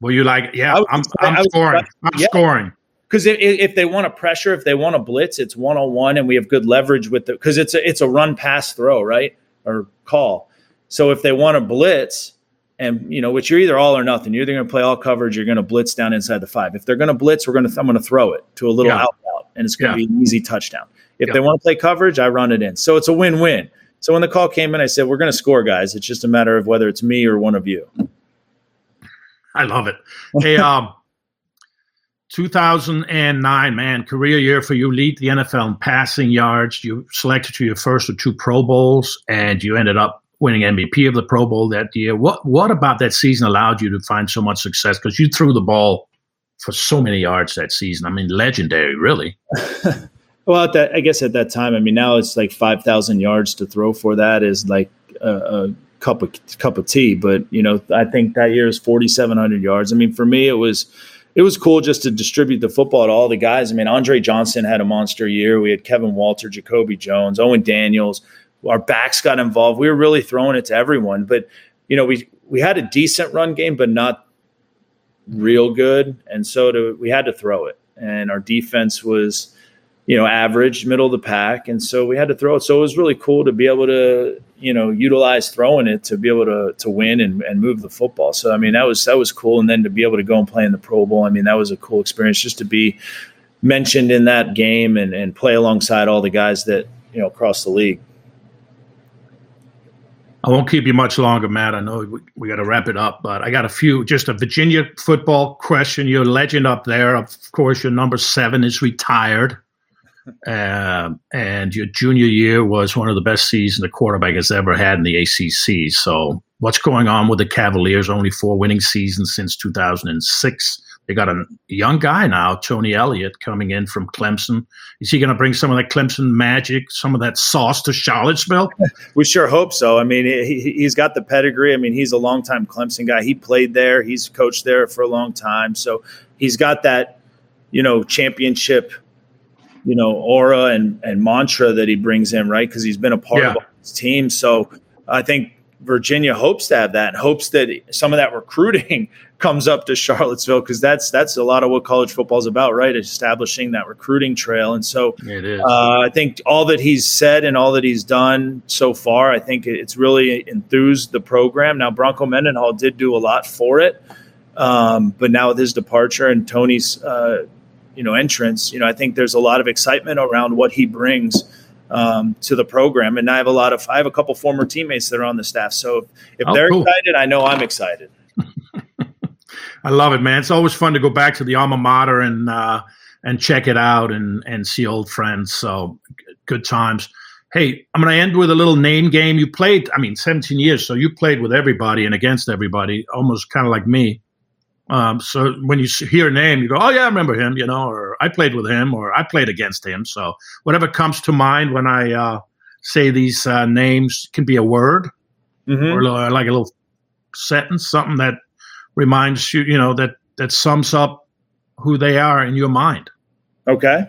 Speaker 1: Were you like, yeah, I'm, I'm scoring, I'm yeah. scoring?
Speaker 2: because if, if, they want to pressure, if they want to blitz, it's one on one, and we have good leverage with the because it's a it's a run pass throw right or call. So if they want to blitz, and you know, which you're either all or nothing, you're either going to play all coverage, you're going to blitz down inside the five. If they're going to blitz, we're going to I'm going to throw it to a little yeah. out and it's going to yeah. be an easy touchdown. If they want to play coverage, I run it in. So it's a win win. So when the call came in, I said, "We're going to score, guys. It's just a matter of whether it's me or one of you."
Speaker 1: I love it. Hey, um, 2009, man, career year for you. Lead the NFL in passing yards. You selected to your first or two Pro Bowls, and you ended up winning MVP of the Pro Bowl that year. What what about that season allowed you to find so much success? Because you threw the ball for so many yards that season. I mean, legendary, really.
Speaker 2: well, at that, I guess at that time, I mean, now it's like five thousand yards to throw for that is like a, a cup of cup of tea. But you know, I think that year is forty seven hundred yards. I mean, for me, it was it was cool just to distribute the football to all the guys. I mean, Andre Johnson had a monster year. We had Kevin Walter, Jacoby Jones, Owen Daniels. Our backs got involved. We were really throwing it to everyone. But you know, we we had a decent run game, but not real good, and so to, we had to throw it. And our defense was, you know, average, middle of the pack, and so we had to throw it. So it was really cool to be able to you know utilize throwing it to be able to to win and, and move the football. So I mean that was that was cool, and then to be able to go and play in the Pro Bowl, I mean that was a cool experience just to be mentioned in that game and, and play alongside all the guys that you know across the league.
Speaker 1: I won't keep you much longer, Matt. I know we, we got to wrap it up, but I got a few. Just a Virginia football question. Your legend up there, of course, your number seven is retired. Um, and your junior year was one of the best seasons a quarterback has ever had in the ACC. So, what's going on with the Cavaliers? Only four winning seasons since 2006. They got a young guy now, Tony Elliott, coming in from Clemson. Is he going to bring some of that Clemson magic, some of that sauce to Charlottesville?
Speaker 2: we sure hope so. I mean, he, he's got the pedigree. I mean, he's a longtime Clemson guy. He played there, he's coached there for a long time. So, he's got that, you know, championship you know aura and and mantra that he brings in, right? Because he's been a part yeah. of his team. So I think Virginia hopes to have that, and hopes that some of that recruiting comes up to Charlottesville because that's that's a lot of what college football is about, right? Establishing that recruiting trail, and so uh, I think all that he's said and all that he's done so far, I think it's really enthused the program. Now Bronco Mendenhall did do a lot for it, um, but now with his departure and Tony's uh, you know entrance, you know I think there's a lot of excitement around what he brings um, to the program. And I have a lot of I have a couple former teammates that are on the staff, so if, if oh, they're cool. excited, I know I'm excited.
Speaker 1: I love it, man. It's always fun to go back to the alma mater and uh, and check it out and and see old friends. So good times. Hey, I'm going to end with a little name game. You played, I mean, 17 years, so you played with everybody and against everybody, almost kind of like me. Um, so when you hear a name, you go, "Oh yeah, I remember him," you know, or "I played with him," or "I played against him." So whatever comes to mind when I uh, say these uh, names can be a word mm-hmm. or like a little sentence, something that reminds you, you know, that that sums up who they are in your mind.
Speaker 2: Okay.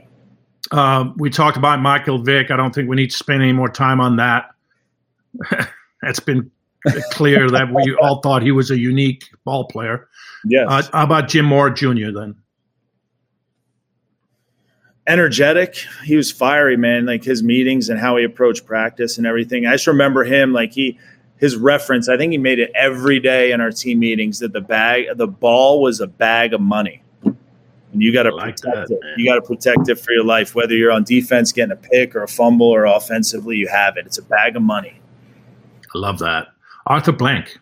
Speaker 1: Uh, we talked about Michael Vick. I don't think we need to spend any more time on that. That's been clear that we all thought he was a unique ball player.
Speaker 2: Yes.
Speaker 1: Uh, how about Jim Mora Jr. then?
Speaker 2: energetic. He was fiery, man. Like his meetings and how he approached practice and everything. I just remember him like he his reference. I think he made it every day in our team meetings that the bag the ball was a bag of money. And you got to like protect that, it. Man. You got to protect it for your life, whether you're on defense getting a pick or a fumble or offensively, you have it. It's a bag of money.
Speaker 1: I love that. Arthur Blank.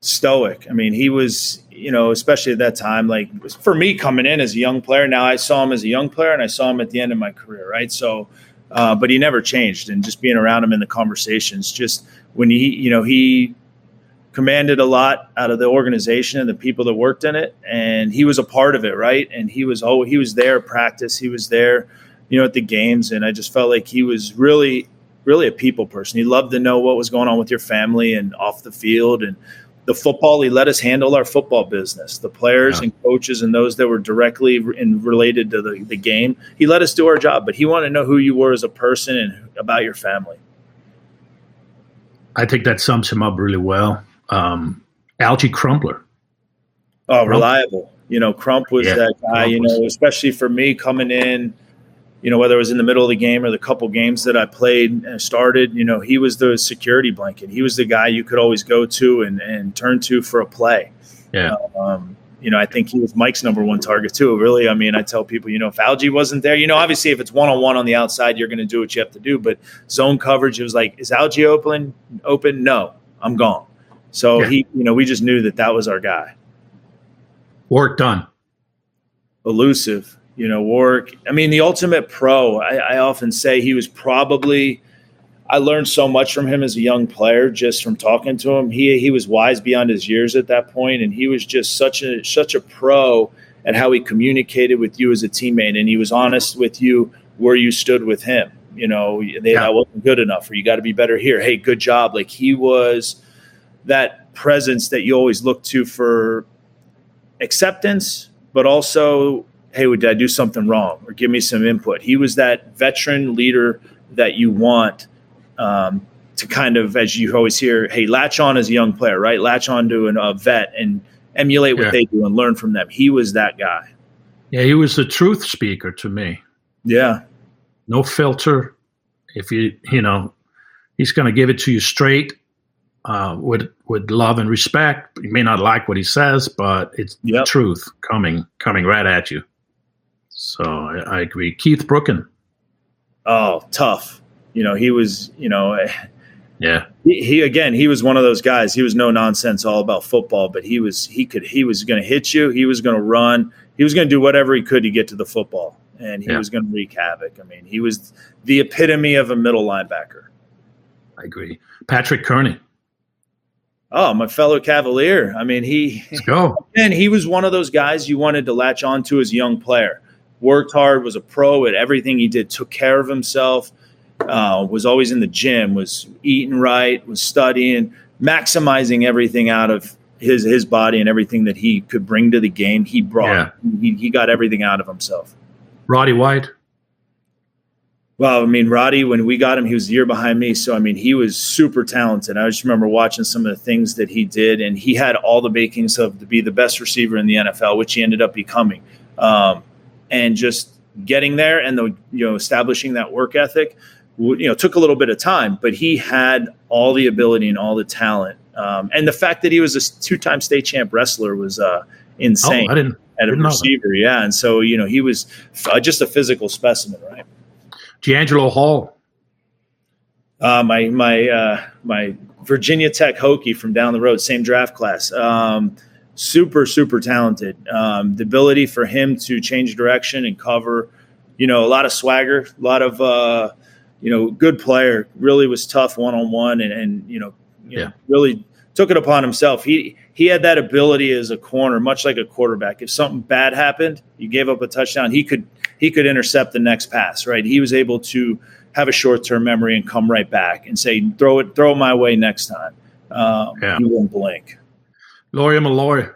Speaker 2: Stoic. I mean, he was you know, especially at that time, like for me coming in as a young player, now I saw him as a young player and I saw him at the end of my career, right? So, uh, but he never changed. And just being around him in the conversations, just when he, you know, he commanded a lot out of the organization and the people that worked in it, and he was a part of it, right? And he was oh, he was there practice, he was there, you know, at the games, and I just felt like he was really, really a people person. He loved to know what was going on with your family and off the field. And the football he let us handle our football business. The players yeah. and coaches and those that were directly in, related to the, the game he let us do our job. But he wanted to know who you were as a person and about your family.
Speaker 1: I think that sums him up really well. Um, Alge Crumpler.
Speaker 2: Oh reliable. You know crump was yeah, that guy crump you know especially for me coming in you know, whether it was in the middle of the game or the couple games that I played and started, you know, he was the security blanket. He was the guy you could always go to and, and turn to for a play.
Speaker 1: Yeah.
Speaker 2: Um, you know, I think he was Mike's number one target too. Really, I mean, I tell people, you know, if Alge wasn't there, you know, obviously if it's one on one on the outside, you're going to do what you have to do. But zone coverage, it was like, is Alge open? Open? No, I'm gone. So yeah. he, you know, we just knew that that was our guy.
Speaker 1: Warrick Dunn.
Speaker 2: Elusive you know, Warrick. I mean, the ultimate pro. I, I, often say he was probably. I learned so much from him as a young player just from talking to him. He he was wise beyond his years at that point, and he was just such a such a pro at how he communicated with you as a teammate, and he was honest with you where you stood with him. You know, they, yeah. that wasn't good enough, or you got to be better here. Hey, good job. Like he was that presence that you always look to for acceptance, but also hey, did I do something wrong? Or give me some input. He was that veteran leader that you want um, to kind of, as you always hear, hey, latch on as a young player, right? Latch on to an, a vet and emulate what yeah. they do and learn from them. He was that guy.
Speaker 1: Yeah, he was the truth speaker to me.
Speaker 2: Yeah.
Speaker 1: No filter. If you, you know, he's going to give it to you straight uh, with with love and respect. You may not like what he says, but it's yep. the truth coming coming right at you. So I, I agree. Keith Brooking.
Speaker 2: Oh, tough. You know, he was, you know, eh.
Speaker 1: yeah.
Speaker 2: He, he, again, he was one of those guys. He was no nonsense, all about football, but he was he could he was going to hit you. He was going to run. He was going to do whatever he could to get to the football, and he yeah. was going to wreak havoc. I mean, he was the epitome of a middle linebacker.
Speaker 1: I agree. Patrick Kerney.
Speaker 2: Oh, my fellow Cavalier. I mean, he
Speaker 1: Let's go.
Speaker 2: And he was one of those guys you wanted to latch onto as a young player worked hard, was a pro at everything he did, took care of himself, uh, was always in the gym, was eating right, was studying, maximizing everything out of his his body and everything that he could bring to the game. He brought. Yeah. He, he got everything out of himself.
Speaker 1: Roddy White.
Speaker 2: Well, I mean, Roddy, when we got him, he was a year behind me. So, I mean, he was super talented. I just remember watching some of the things that he did, and he had all the makings of to be the best receiver in the NFL, which he ended up becoming. Um, and just getting there and the you know establishing that work ethic you know took a little bit of time but he had all the ability and all the talent. Um, and the fact that he was a two-time state champ wrestler was uh, insane
Speaker 1: oh, I didn't,
Speaker 2: at a receiver. Yeah and so you know he was uh, just a physical specimen right?
Speaker 1: DeAngelo Hall.
Speaker 2: Uh, my my uh, my Virginia Tech Hokie from down the road same draft class. Um, super super talented. Um, the ability for him to change direction and cover, you know, a lot of swagger, a lot of uh, you know, good player. Really was tough one on one, and and you know, you yeah. know, really took it upon himself. He he had that ability as a corner, much like a quarterback. If something bad happened, you gave up a touchdown, he could he could intercept the next pass. Right, he was able to have a short term memory and come right back and say, throw it, throw it my way next time. Um, yeah. He won't blink.
Speaker 1: Lawyer Milloy.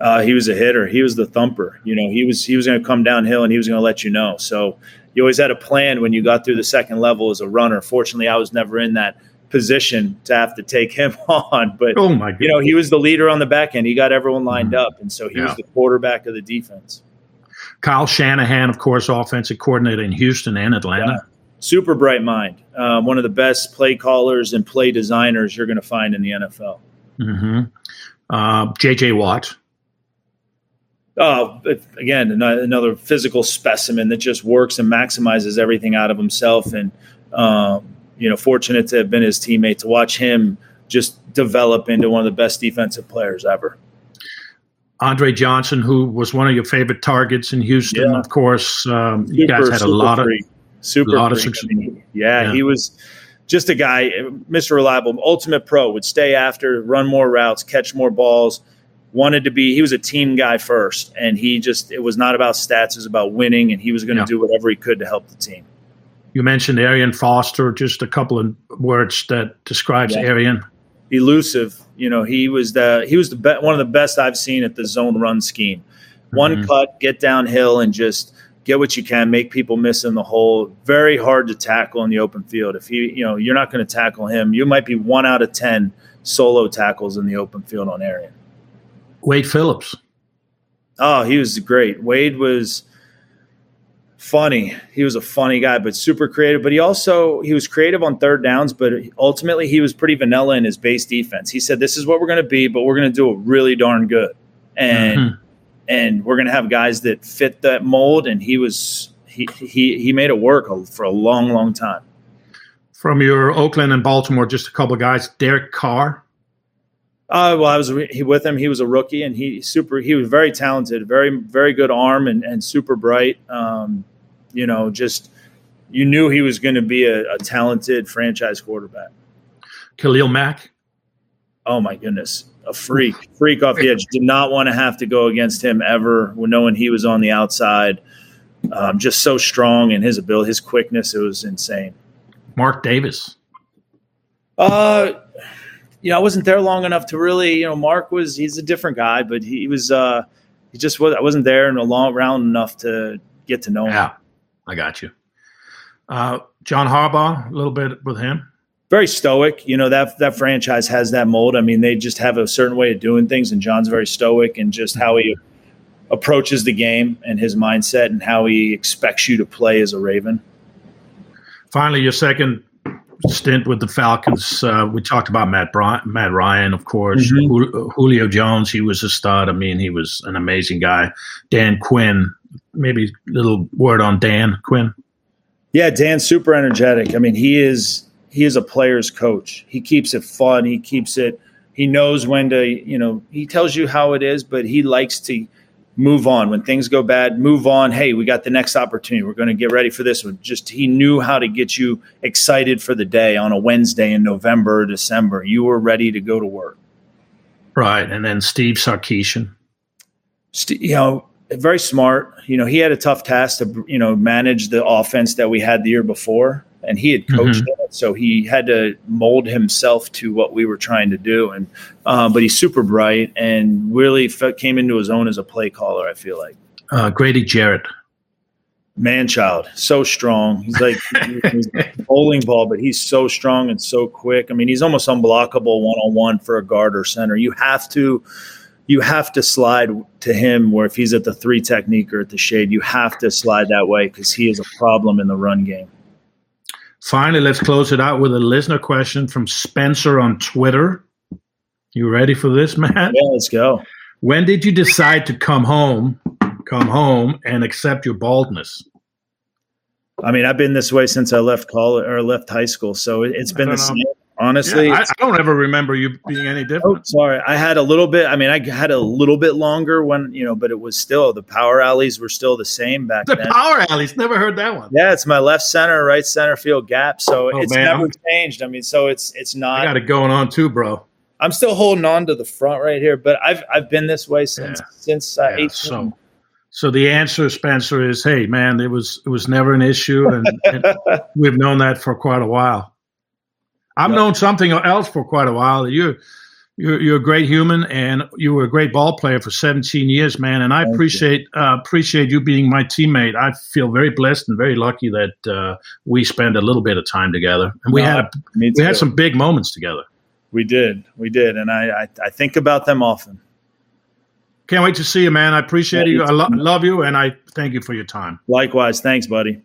Speaker 2: Uh, he was a hitter. He was the thumper. You know, he was he was going to come downhill and he was going to let you know. So you always had a plan when you got through the second level as a runner. Fortunately, I was never in that position to have to take him on. But
Speaker 1: oh my
Speaker 2: you know, he was the leader on the back end. He got everyone lined mm-hmm. up, and so he yeah. was the quarterback of the defense.
Speaker 1: Kyle Shanahan, of course, offensive coordinator in Houston and Atlanta. Yeah.
Speaker 2: Super bright mind. Um, one of the best play callers and play designers you're going to find in the NFL.
Speaker 1: Mm-hmm. Uh, J.J. Watt.
Speaker 2: Oh, again, another physical specimen that just works and maximizes everything out of himself. And, um, you know, fortunate to have been his teammate to watch him just develop into one of the best defensive players ever.
Speaker 1: Andre Johnson, who was one of your favorite targets in Houston, yeah. of course. Um, super, you guys had a lot of
Speaker 2: super lot of success. yeah, yeah, he was just a guy, Mr. Reliable, ultimate pro. Would stay after, run more routes, catch more balls. Wanted to be. He was a team guy first, and he just it was not about stats. It was about winning, and he was going to yeah. do whatever he could to help the team.
Speaker 1: You mentioned Arian Foster. Just a couple of words that describes yeah. Arian
Speaker 2: elusive. You know, he was the he was the be- one of the best I've seen at the zone run scheme. One mm-hmm. cut, get downhill, and just get what you can, make people miss in the hole. Very hard to tackle in the open field. If you you know you're not going to tackle him, you might be one out of ten solo tackles in the open field on Arian.
Speaker 1: Wade Phillips.
Speaker 2: Oh, he was great. Wade was funny. He was a funny guy, but super creative. But he also he was creative on third downs, but ultimately he was pretty vanilla in his base defense. He said, "This is what we're going to be, but we're going to do it really darn good." And mm-hmm. And we're going to have guys that fit that mold. And he was he he he made it work for a long, long time.
Speaker 1: From your Oakland and Baltimore, just a couple of guys. Derek Carr.
Speaker 2: Uh, well, I was with him. He was a rookie, and he super. He was very talented, very very good arm, and, and super bright. Um, you know, just you knew he was going to be a, a, talented franchise quarterback.
Speaker 1: Khalil Mack.
Speaker 2: Oh my goodness, a freak, freak off the edge. Did not want to have to go against him ever, knowing he was on the outside. Um, just so strong and his ability, his quickness, it was insane.
Speaker 1: Mark Davis.
Speaker 2: Uh, you know, I wasn't there long enough to really, you know, Mark was he's a different guy, but he was uh he just was I wasn't there in a long round enough to get to know him.
Speaker 1: Yeah. I got you. Uh, John Harbaugh, a little bit with him.
Speaker 2: Very stoic. You know that that franchise has that mold. I mean, they just have a certain way of doing things, and John's very stoic and just how he approaches the game and his mindset and how he expects you to play as a Raven.
Speaker 1: Finally, your second stint with the Falcons. Uh, we talked about Matt Bry- Matt Ryan, of course. Mm-hmm. Julio Jones, he was a stud. I mean, he was an amazing guy. Dan Quinn, maybe a little word on Dan Quinn.
Speaker 2: Yeah, Dan's super energetic. I mean, he is he is a player's coach. He keeps it fun. He keeps it. He knows when to, you know, he tells you how it is, but he likes to move on when things go bad. Move on. Hey, we got the next opportunity. We're going to get ready for this one. Just he knew how to get you excited for the day on a Wednesday in November or December. You were ready to go to work.
Speaker 1: Right, and then Steve Sarkisian.
Speaker 2: You know, very smart. You know, he had a tough task to you know manage the offense that we had the year before, and he had coached mm-hmm. it, so he had to mold himself to what we were trying to do. And uh, but he's super bright and really came into his own as a play caller. I feel like
Speaker 1: uh, Grady Jarrett,
Speaker 2: man child, so strong. He's like he's bowling ball, but he's so strong and so quick. I mean, he's almost unblockable one on one for a guard or center. You have to you have to slide to him where if he's at the three technique or at the shade, you have to slide that way because he is a problem in the run game.
Speaker 1: Finally, let's close it out with a listener question from Spencer on Twitter. You ready for this, Matt?
Speaker 2: Yeah, let's go.
Speaker 1: When did you decide to come home, come home and accept your baldness?
Speaker 2: I mean, I've been this way since I left college or left high school, so it's been the know. same honestly.
Speaker 1: Yeah, I, I, don't ever remember you being any different.
Speaker 2: Oh, sorry. I had a little bit. I mean, I had a little bit longer when you know, but it was still the power alleys were still the same back
Speaker 1: the
Speaker 2: then.
Speaker 1: The power alleys. Never heard that one.
Speaker 2: Yeah, it's my left center, right center field gap. So oh, it's man, never I'm, changed. I mean, so it's it's not.
Speaker 1: I got it going on too, bro.
Speaker 2: I'm still holding on to the front right here, but I've I've been this way since yeah. since uh, yeah, 18.
Speaker 1: So. So the answer, Spencer, is hey, man, it was it was never an issue, and, and we've known that for quite a while. I've known something else for quite a while. You're, you're you're a great human, and you were a great ball player for 17 years, man. And I Thank appreciate you. Uh, appreciate you being my teammate. I feel very blessed and very lucky that uh, we spent a little bit of time together, and we no, had we had some big moments together.
Speaker 2: We did, we did, and I, I I think about them often.
Speaker 1: Can't wait to see you, man. I appreciate you. I lo- love you, and I thank you for your time.
Speaker 2: Likewise. Thanks, buddy.